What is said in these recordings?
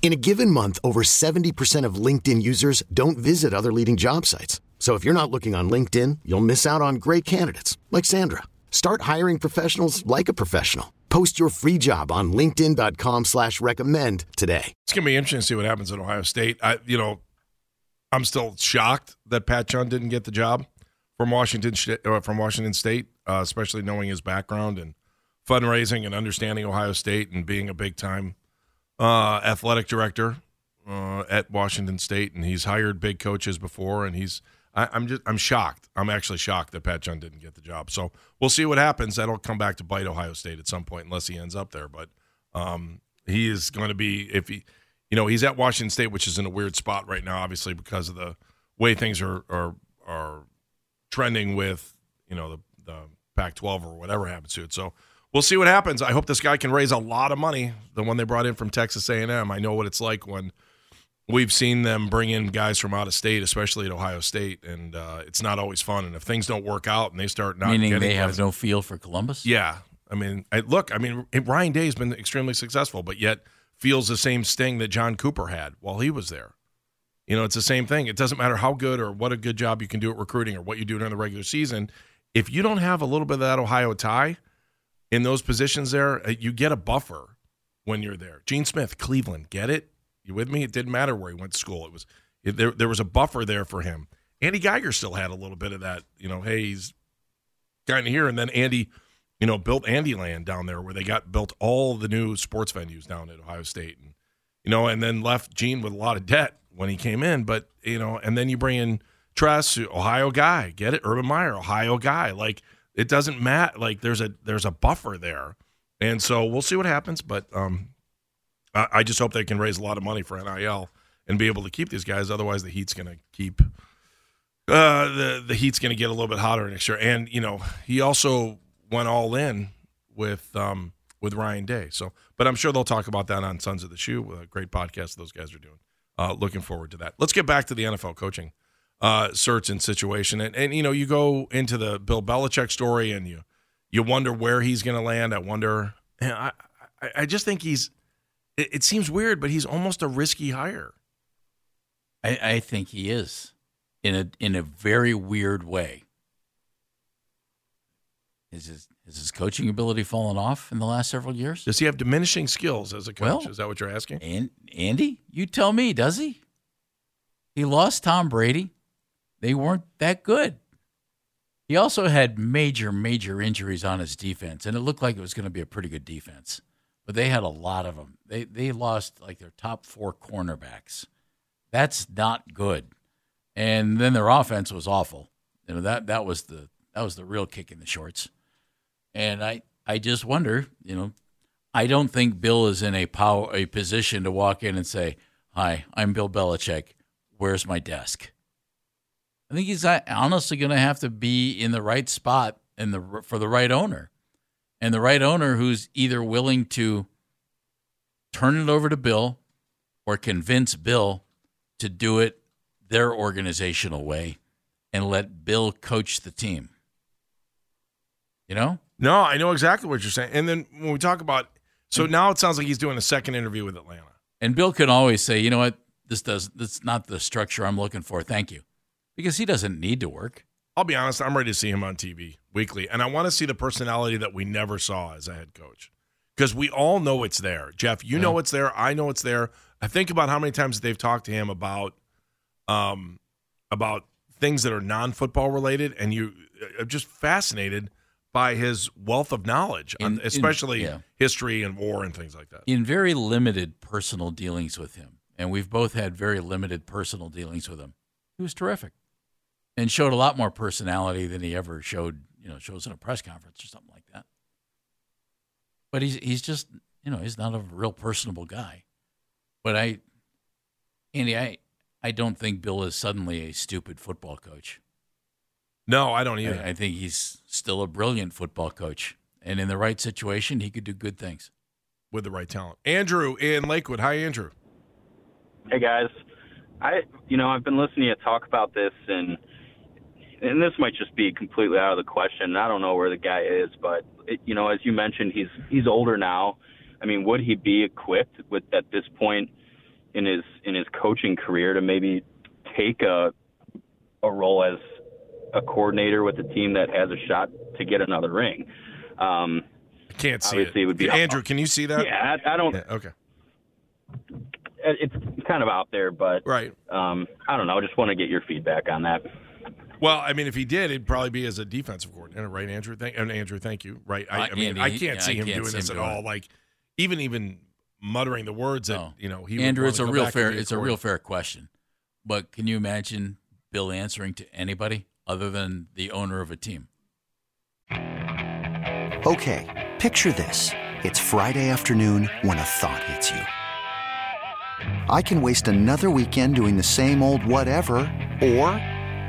In a given month, over 70% of LinkedIn users don't visit other leading job sites. So if you're not looking on LinkedIn, you'll miss out on great candidates like Sandra. Start hiring professionals like a professional. Post your free job on LinkedIn.com slash recommend today. It's gonna be interesting to see what happens at Ohio State. I you know, I'm still shocked that Pat Chun didn't get the job from Washington uh, from Washington State, uh, especially knowing his background and fundraising and understanding Ohio State and being a big time uh, athletic director uh, at Washington State, and he's hired big coaches before, and he's I, am just I'm shocked. I'm actually shocked that Pat Chun didn't get the job. So we'll see what happens. That'll come back to bite Ohio State at some point, unless he ends up there. But um, he is going to be if he, you know, he's at Washington State, which is in a weird spot right now, obviously because of the way things are are are trending with you know the the Pac-12 or whatever happens to it. So we'll see what happens. I hope this guy can raise a lot of money. The one they brought in from Texas A&M. I know what it's like when we've seen them bring in guys from out of state, especially at Ohio State, and uh, it's not always fun. And if things don't work out and they start not meaning they guys, have no feel for Columbus, yeah. I mean, I, look, I mean, Ryan Day has been extremely successful, but yet feels the same sting that John Cooper had while he was there. You know, it's the same thing. It doesn't matter how good or what a good job you can do at recruiting or what you do during the regular season. If you don't have a little bit of that Ohio tie in those positions there, uh, you get a buffer when you're there. Gene Smith, Cleveland, get it? You with me? It didn't matter where he went to school. It was it, there. There was a buffer there for him. Andy Geiger still had a little bit of that. You know, hey, he's kind of here, and then Andy, you know, built Andyland down there where they got built all the new sports venues down at Ohio State, and you know, and then left Gene with a lot of debt when he came in. But you know, and then you bring in Tress, Ohio guy, get it? Urban Meyer, Ohio guy. Like it doesn't matter. Like there's a there's a buffer there, and so we'll see what happens. But um, I, just hope they can raise a lot of money for NIL and be able to keep these guys. Otherwise, the Heat's going to keep uh, the the Heat's going to get a little bit hotter next year. And you know, he also went all in with um, with Ryan Day. So, but I'm sure they'll talk about that on Sons of the Shoe. A great podcast those guys are doing. Uh, looking forward to that. Let's get back to the NFL coaching uh, and situation. And, and you know, you go into the Bill Belichick story, and you you wonder where he's going to land. I wonder. I, I I just think he's it, it seems weird, but he's almost a risky hire. I, I think he is in a in a very weird way. Is his has his coaching ability fallen off in the last several years? Does he have diminishing skills as a coach? Well, is that what you're asking? And Andy, you tell me, does he? He lost Tom Brady. They weren't that good. He also had major, major injuries on his defense, and it looked like it was going to be a pretty good defense but they had a lot of them. They they lost like their top four cornerbacks. That's not good. And then their offense was awful. You know that that was the that was the real kick in the shorts. And I I just wonder, you know, I don't think Bill is in a power a position to walk in and say, "Hi, I'm Bill Belichick. Where's my desk?" I think he's honestly going to have to be in the right spot and the for the right owner and the right owner who's either willing to turn it over to Bill or convince Bill to do it their organizational way and let Bill coach the team. You know? No, I know exactly what you're saying. And then when we talk about so now it sounds like he's doing a second interview with Atlanta. And Bill can always say, "You know what? This does this not the structure I'm looking for. Thank you." Because he doesn't need to work. I'll be honest, I'm ready to see him on TV weekly. And I want to see the personality that we never saw as a head coach. Because we all know it's there. Jeff, you yeah. know it's there. I know it's there. I think about how many times they've talked to him about um about things that are non-football related and you are just fascinated by his wealth of knowledge, In- on, in- especially yeah. history and war and things like that. in very limited personal dealings with him, and we've both had very limited personal dealings with him. He was terrific, and showed a lot more personality than he ever showed. You know, shows in a press conference or something like that. But he's he's just you know he's not a real personable guy. But I, Andy, I I don't think Bill is suddenly a stupid football coach. No, I don't either. I, I think he's still a brilliant football coach, and in the right situation, he could do good things. with the right talent. Andrew in Lakewood. Hi, Andrew. Hey guys, I you know I've been listening to you talk about this and and this might just be completely out of the question. I don't know where the guy is, but it, you know as you mentioned he's he's older now. I mean, would he be equipped with at this point in his in his coaching career to maybe take a a role as a coordinator with a team that has a shot to get another ring? Um, I can't see Obviously, it. it would be- Andrew, can you see that? yeah, I, I don't. Yeah, Okay. It's kind of out there, but Right. um, I don't know. I just want to get your feedback on that. Well, I mean, if he did, it'd probably be as a defensive coordinator, right, Andrew? Thank, and Andrew, thank you. Right. I, Uh, I mean, Andy, I can't yeah, see I him can't doing see this him at doing all. it. Like, even even muttering the words that No. you know he. would Andrew, it's a real fair. It's a real fair question, but can you imagine Bill answering to anybody other than the owner of a team? Okay, picture this. It's Friday afternoon when a thought hits you. I can waste another weekend doing the same old whatever, or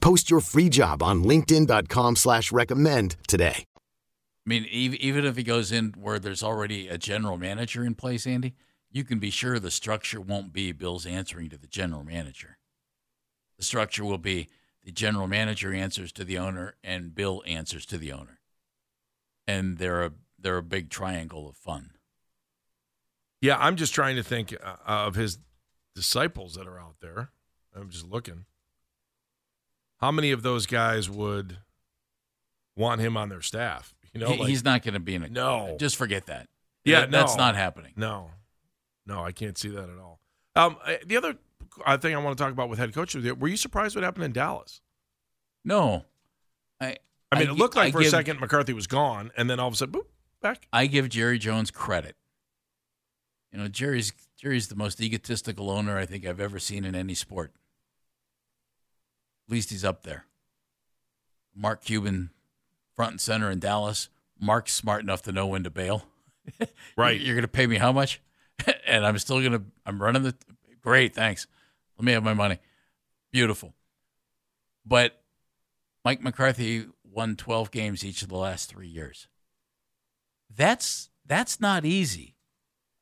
Post your free job on linkedin.com slash recommend today. I mean, even if he goes in where there's already a general manager in place, Andy, you can be sure the structure won't be Bill's answering to the general manager. The structure will be the general manager answers to the owner and Bill answers to the owner. And they're a they're a big triangle of fun. Yeah, I'm just trying to think uh, of his disciples that are out there. I'm just looking. How many of those guys would want him on their staff? You know, He- like- he's not going to be in a No. Just forget that. Yeah, That- that's not happening. No, no, I can't see that at all. Um, the other uh, thing I want to talk about with head coaches, were you surprised what happened in Dallas? No, I. I mean, it looked like I for a second McCarthy was gone, and then all of a sudden, boop, back. I give Jerry Jones credit. You know, Jerry's Jerry's the most egotistical owner I think I've ever seen in any sport. At least he's up there. Mark Cuban, front and center in Dallas. Mark's smart enough to know when to bail. Right. You're going to pay me how much? and I'm still going to. I'm running the. Great, thanks. Let me have my money. Beautiful. But Mike McCarthy won 12 games each of the last three years. That's that's not easy.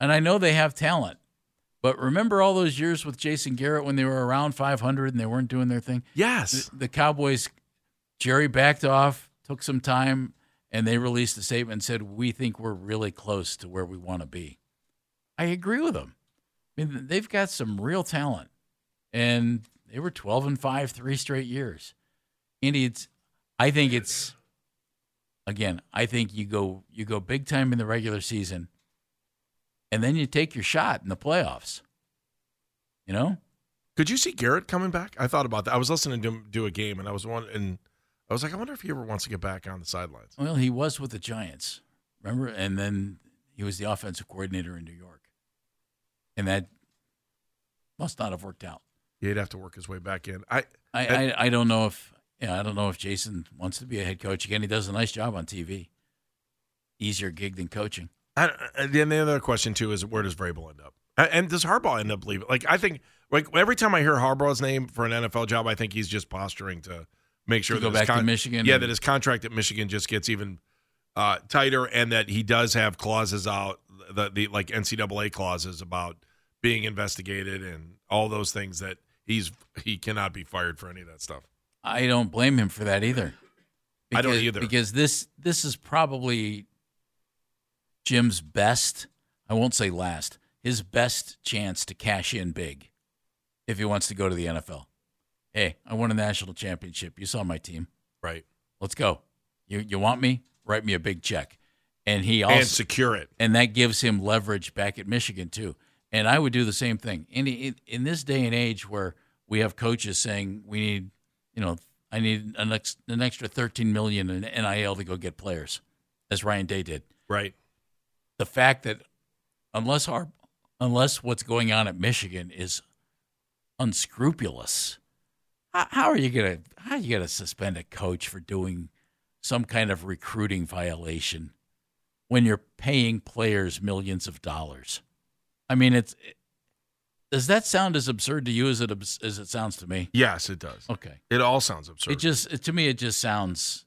And I know they have talent. But remember all those years with Jason Garrett when they were around 500 and they weren't doing their thing? Yes. The, the Cowboys Jerry backed off, took some time, and they released a statement and said, We think we're really close to where we want to be. I agree with them. I mean, they've got some real talent, and they were 12 and 5 three straight years. And it's, I think it's, again, I think you go you go big time in the regular season, and then you take your shot in the playoffs. You know, Could you see Garrett coming back? I thought about that. I was listening to him do a game, and I was one, and I was like, I wonder if he ever wants to get back on the sidelines. Well, he was with the Giants, remember? And then he was the offensive coordinator in New York. And that must not have worked out. He'd have to work his way back in. I, I, I, I don't know if yeah, I don't know if Jason wants to be a head coach again. He does a nice job on TV. Easier gig than coaching. I, and then the other question too is where does Vrabel end up? And does Harbaugh end up leaving? Like I think, like every time I hear Harbaugh's name for an NFL job, I think he's just posturing to make sure To that go back to Michigan Yeah, and- that his contract at Michigan just gets even uh, tighter, and that he does have clauses out, the, the like NCAA clauses about being investigated and all those things that he's he cannot be fired for any of that stuff. I don't blame him for that either. I don't either. Because this this is probably Jim's best, I won't say last, his best chance to cash in big if he wants to go to the NFL. Hey, I won a national championship. You saw my team. Right. Let's go. You you want me? Write me a big check. And he also and secure it. and that gives him leverage back at Michigan too. And I would do the same thing. In in, in this day and age where we have coaches saying we need, you know, I need an, ex, an extra 13 million in NIL to go get players, as Ryan Day did. Right. The fact that unless our unless what's going on at Michigan is unscrupulous, how, how are you gonna how are you gonna suspend a coach for doing some kind of recruiting violation when you're paying players millions of dollars? I mean, it's does that sound as absurd to you as it as it sounds to me? Yes, it does. Okay, It all sounds absurd. it just it, to me it just sounds.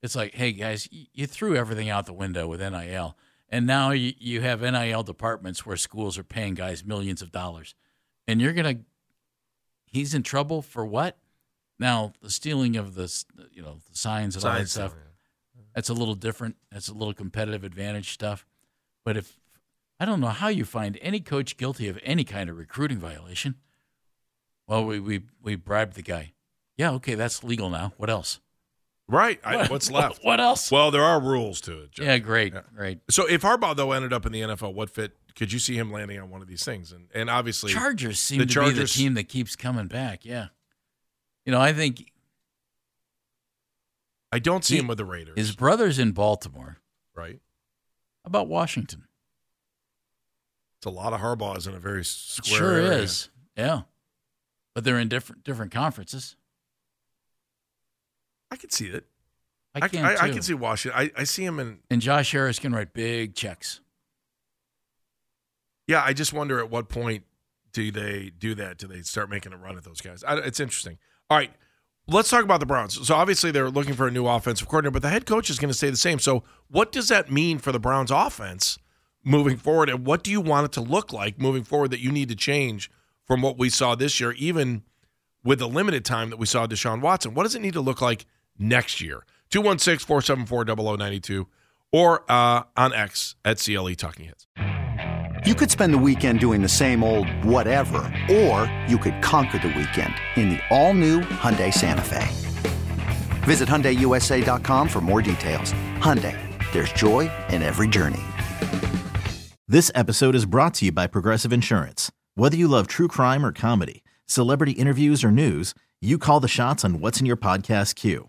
It's like, hey guys, you threw everything out the window with NIL, and now you, you have NIL departments where schools are paying guys millions of dollars, and you're gonna. He's in trouble for what? Now the stealing of the you know the signs and all that stuff. yeah. That's a little different. That's a little competitive advantage stuff. But if I don't know how you find any coach guilty of any kind of recruiting violation. Well, we we we bribed the guy. Yeah, okay, that's legal now. What else? Right. I, what's left? What else? Well, there are rules to it. Joe. yeah, great, Yeah. great. So if Harbaugh though ended up in the NFL, what fit could you see him landing on one of these things? And and obviously, Chargers seem the to be the team that keeps coming back. Yeah, you know, I think I don't see He- him with the Raiders. his brother's in Baltimore. right. How about Washington? It's a lot of Harbaughs in a very square. sure area. is. Yeah, but they're in different different conferences. I can see it. I can I, I too. can see Washington. I, I see him in. And Josh Harris can write big checks. Yeah, I just wonder at what point do they do that? Do they start making a run at those guys? I, it's interesting. All right, let's talk about the Browns. So obviously they're looking for a new offensive coordinator, but the head coach is going to stay the same. So what does that mean for the Browns offense moving forward? And what do you want it to look like moving forward that you need to change from what we saw this year, even with the limited time that we saw Deshaun Watson? What does it need to look like next year? 216 474 0092 or uh, on X at CLE Talking Heads. You could spend the weekend doing the same old whatever, or you could conquer the weekend in the all-new Hyundai Santa Fe. Visit HyundaiUSA.com for more details. Hyundai, there's joy in every journey. This episode is brought to you by Progressive Insurance. Whether you love true crime or comedy, celebrity interviews or news, you call the shots on what's in your podcast queue.